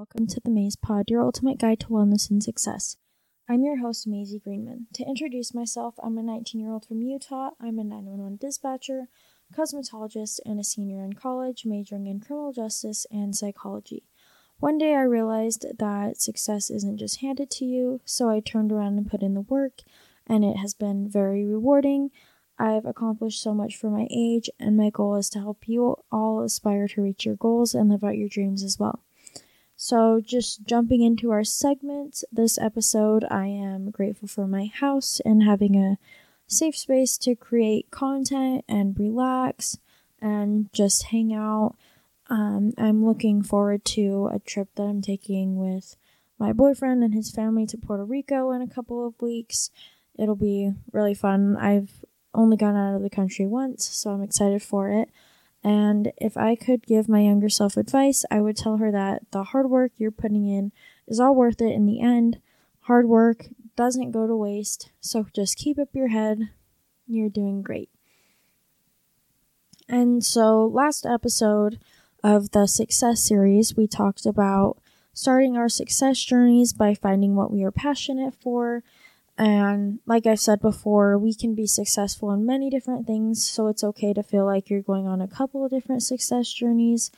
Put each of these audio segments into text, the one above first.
welcome to the Maze Pod, your ultimate guide to wellness and success. I'm your host, Maisie Greenman. To introduce myself, I'm a 19 year old from Utah. I'm a 911 dispatcher, cosmetologist, and a senior in college, majoring in criminal justice and psychology. One day I realized that success isn't just handed to you, so I turned around and put in the work, and it has been very rewarding. I've accomplished so much for my age, and my goal is to help you all aspire to reach your goals and live out your dreams as well. So, just jumping into our segments, this episode, I am grateful for my house and having a safe space to create content and relax and just hang out. Um, I'm looking forward to a trip that I'm taking with my boyfriend and his family to Puerto Rico in a couple of weeks. It'll be really fun. I've only gone out of the country once, so I'm excited for it. And if I could give my younger self advice, I would tell her that the hard work you're putting in is all worth it in the end. Hard work doesn't go to waste, so just keep up your head. You're doing great. And so, last episode of the success series, we talked about starting our success journeys by finding what we are passionate for and like I've said before, we can be successful in many different things, so it's okay to feel like you're going on a couple of different success journeys.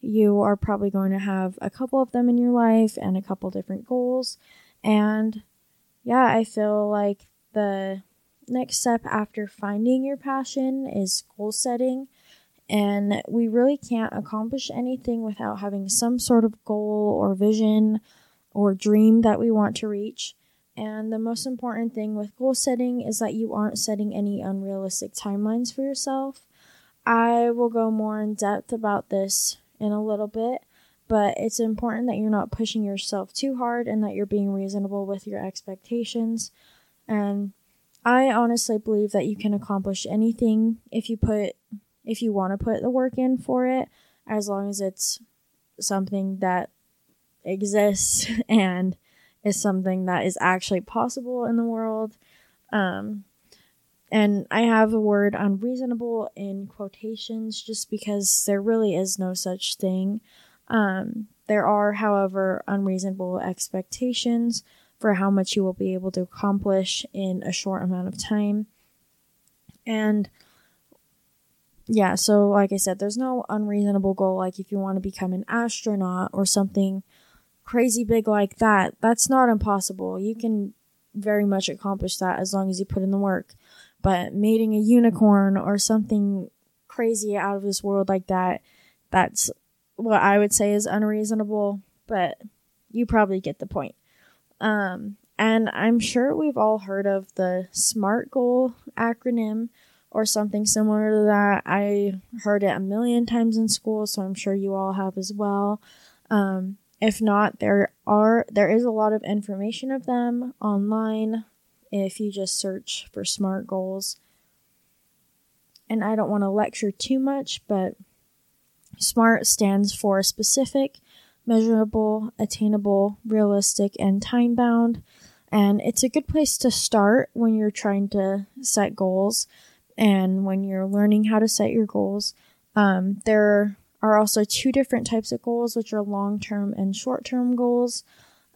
You are probably going to have a couple of them in your life and a couple different goals. And yeah, I feel like the next step after finding your passion is goal setting. And we really can't accomplish anything without having some sort of goal or vision or dream that we want to reach. And the most important thing with goal setting is that you aren't setting any unrealistic timelines for yourself. I will go more in depth about this in a little bit, but it's important that you're not pushing yourself too hard and that you're being reasonable with your expectations. And I honestly believe that you can accomplish anything if you put if you want to put the work in for it as long as it's something that exists and is something that is actually possible in the world. Um, and I have the word unreasonable in quotations just because there really is no such thing. Um, there are, however, unreasonable expectations for how much you will be able to accomplish in a short amount of time. And yeah, so like I said, there's no unreasonable goal. Like if you want to become an astronaut or something crazy big like that, that's not impossible. You can very much accomplish that as long as you put in the work. But mating a unicorn or something crazy out of this world like that, that's what I would say is unreasonable, but you probably get the point. Um, and I'm sure we've all heard of the SMART goal acronym or something similar to that. I heard it a million times in school, so I'm sure you all have as well. Um, if not, there are there is a lot of information of them online if you just search for SMART goals. And I don't want to lecture too much, but SMART stands for specific, measurable, attainable, realistic, and time bound. And it's a good place to start when you're trying to set goals and when you're learning how to set your goals. Um, there are also two different types of goals, which are long term and short term goals.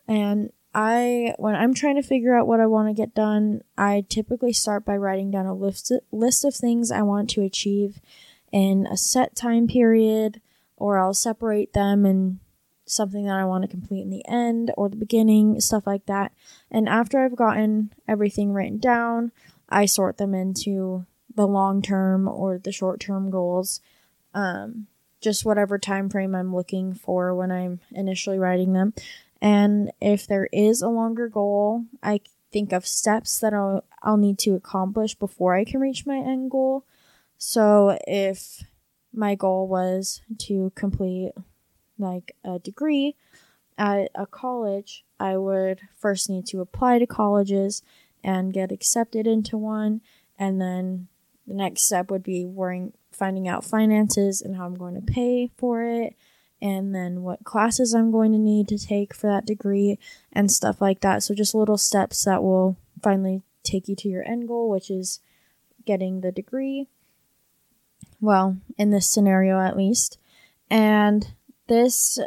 And I, when I'm trying to figure out what I want to get done, I typically start by writing down a list, list of things I want to achieve in a set time period, or I'll separate them in something that I want to complete in the end or the beginning, stuff like that. And after I've gotten everything written down, I sort them into the long term or the short term goals. Um, just whatever time frame I'm looking for when I'm initially writing them. And if there is a longer goal, I think of steps that I'll, I'll need to accomplish before I can reach my end goal. So if my goal was to complete like a degree at a college, I would first need to apply to colleges and get accepted into one. And then the next step would be worrying, finding out finances and how I'm going to pay for it, and then what classes I'm going to need to take for that degree, and stuff like that. So, just little steps that will finally take you to your end goal, which is getting the degree. Well, in this scenario at least. And this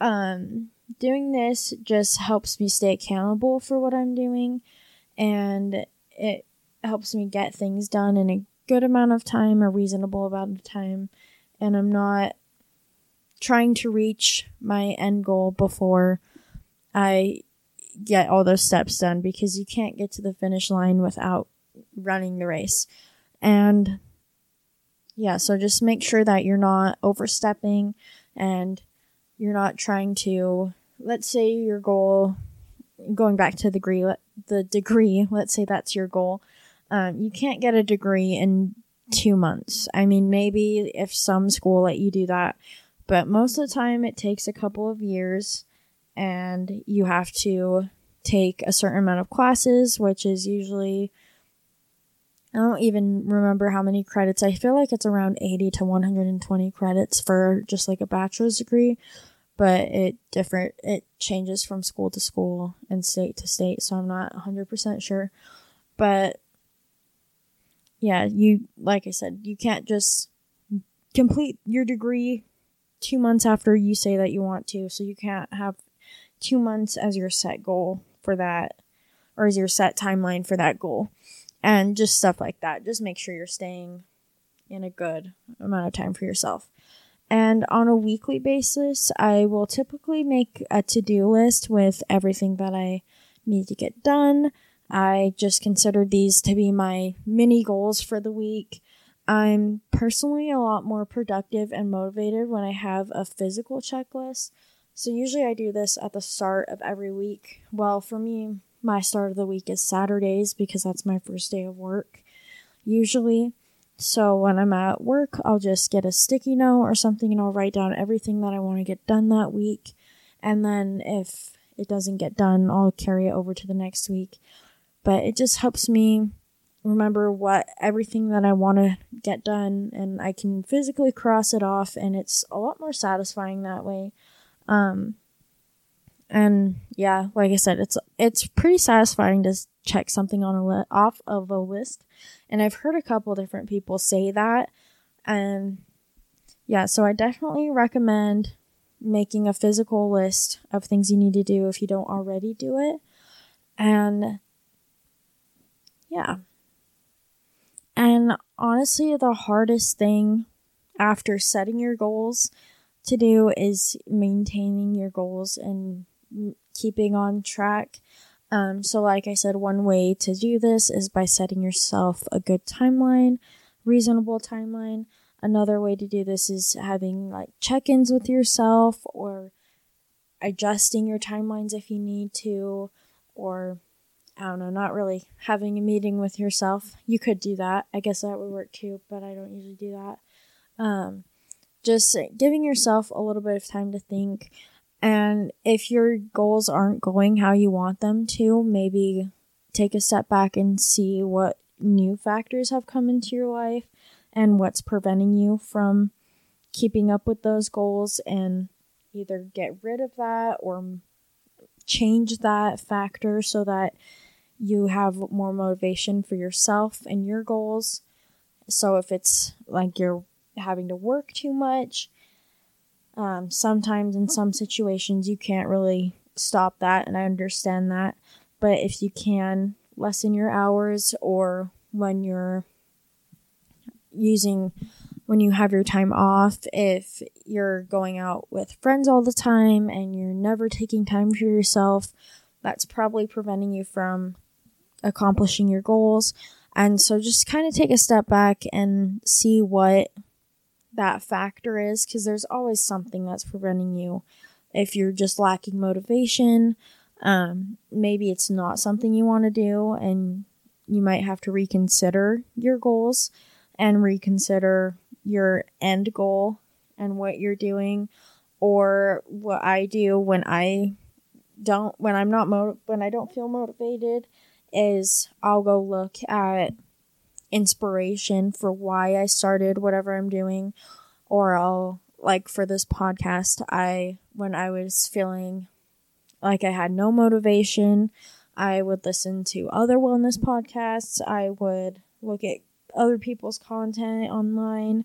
um, doing this just helps me stay accountable for what I'm doing and it helps me get things done and a good amount of time, a reasonable amount of time, and I'm not trying to reach my end goal before I get all those steps done because you can't get to the finish line without running the race. And yeah, so just make sure that you're not overstepping and you're not trying to let's say your goal going back to the degree the degree let's say that's your goal um, you can't get a degree in two months i mean maybe if some school let you do that but most of the time it takes a couple of years and you have to take a certain amount of classes which is usually I don't even remember how many credits. I feel like it's around 80 to 120 credits for just like a bachelor's degree but it different it changes from school to school and state to state so i'm not 100% sure but yeah you like i said you can't just complete your degree two months after you say that you want to so you can't have two months as your set goal for that or as your set timeline for that goal. And just stuff like that. Just make sure you're staying in a good amount of time for yourself. And on a weekly basis, I will typically make a to do list with everything that I need to get done. I just considered these to be my mini goals for the week. I'm personally a lot more productive and motivated when I have a physical checklist. So usually I do this at the start of every week. Well, for me, my start of the week is Saturdays because that's my first day of work. Usually, so when I'm at work, I'll just get a sticky note or something and I'll write down everything that I want to get done that week. And then if it doesn't get done, I'll carry it over to the next week. But it just helps me remember what everything that I want to get done and I can physically cross it off and it's a lot more satisfying that way. Um and yeah, like I said, it's it's pretty satisfying to check something on a li- off of a list and I've heard a couple different people say that. And yeah, so I definitely recommend making a physical list of things you need to do if you don't already do it. And yeah. And honestly, the hardest thing after setting your goals to do is maintaining your goals and keeping on track. Um, so, like I said, one way to do this is by setting yourself a good timeline, reasonable timeline. Another way to do this is having like check ins with yourself or adjusting your timelines if you need to, or I don't know, not really having a meeting with yourself. You could do that. I guess that would work too, but I don't usually do that. Um, just giving yourself a little bit of time to think and if your goals aren't going how you want them to, maybe take a step back and see what new factors have come into your life and what's preventing you from keeping up with those goals and either get rid of that or change that factor so that you have more motivation for yourself and your goals. So if it's like you're having to work too much, um, sometimes in some situations you can't really stop that, and I understand that. But if you can lessen your hours or when you're using when you have your time off, if you're going out with friends all the time and you're never taking time for yourself, that's probably preventing you from accomplishing your goals. And so just kind of take a step back and see what that factor is because there's always something that's preventing you. If you're just lacking motivation, um, maybe it's not something you want to do, and you might have to reconsider your goals and reconsider your end goal and what you're doing. Or what I do when I don't, when I'm not, mo- when I don't feel motivated, is I'll go look at inspiration for why I started whatever I'm doing. Or I'll, like for this podcast, I, when I was feeling like I had no motivation, I would listen to other wellness podcasts. I would look at other people's content online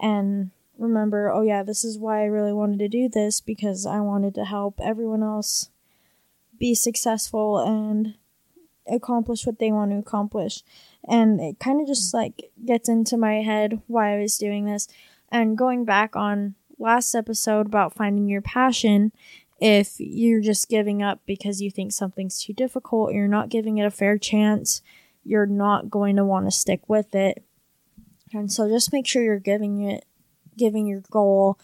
and remember, oh yeah, this is why I really wanted to do this because I wanted to help everyone else be successful and accomplish what they want to accomplish. And it kind of just mm. like gets into my head why I was doing this. And going back on last episode about finding your passion, if you're just giving up because you think something's too difficult, you're not giving it a fair chance, you're not going to want to stick with it. And so just make sure you're giving it giving your goal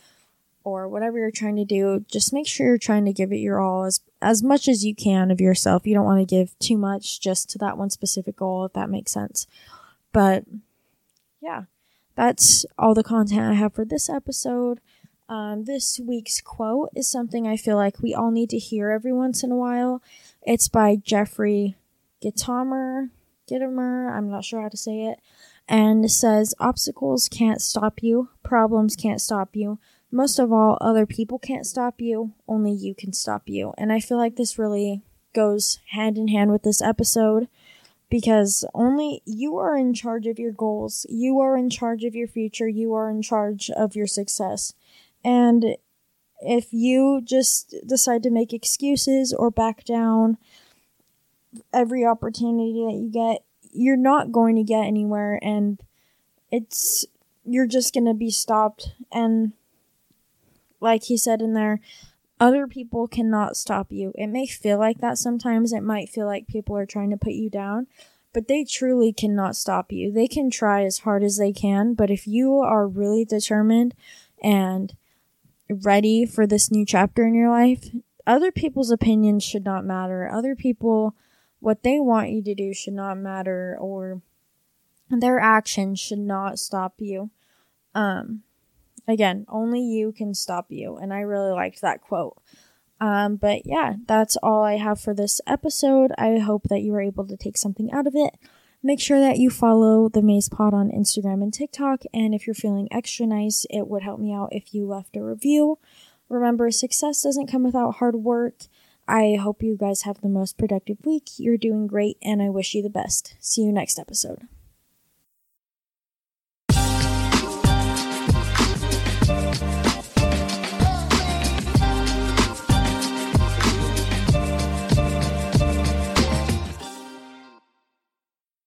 or whatever you're trying to do, just make sure you're trying to give it your all as as much as you can of yourself. You don't want to give too much just to that one specific goal, if that makes sense. But yeah, that's all the content I have for this episode. Um, this week's quote is something I feel like we all need to hear every once in a while. It's by Jeffrey Gitomer, Gitomer, I'm not sure how to say it, and it says, Obstacles can't stop you, problems can't stop you, most of all, other people can't stop you, only you can stop you. And I feel like this really goes hand in hand with this episode because only you are in charge of your goals, you are in charge of your future, you are in charge of your success. And if you just decide to make excuses or back down every opportunity that you get, you're not going to get anywhere and it's you're just going to be stopped and like he said in there, other people cannot stop you. It may feel like that sometimes. It might feel like people are trying to put you down, but they truly cannot stop you. They can try as hard as they can, but if you are really determined and ready for this new chapter in your life, other people's opinions should not matter. Other people, what they want you to do should not matter, or their actions should not stop you. Um, Again, only you can stop you. And I really liked that quote. Um, but yeah, that's all I have for this episode. I hope that you were able to take something out of it. Make sure that you follow the Maze Pod on Instagram and TikTok. And if you're feeling extra nice, it would help me out if you left a review. Remember, success doesn't come without hard work. I hope you guys have the most productive week. You're doing great, and I wish you the best. See you next episode.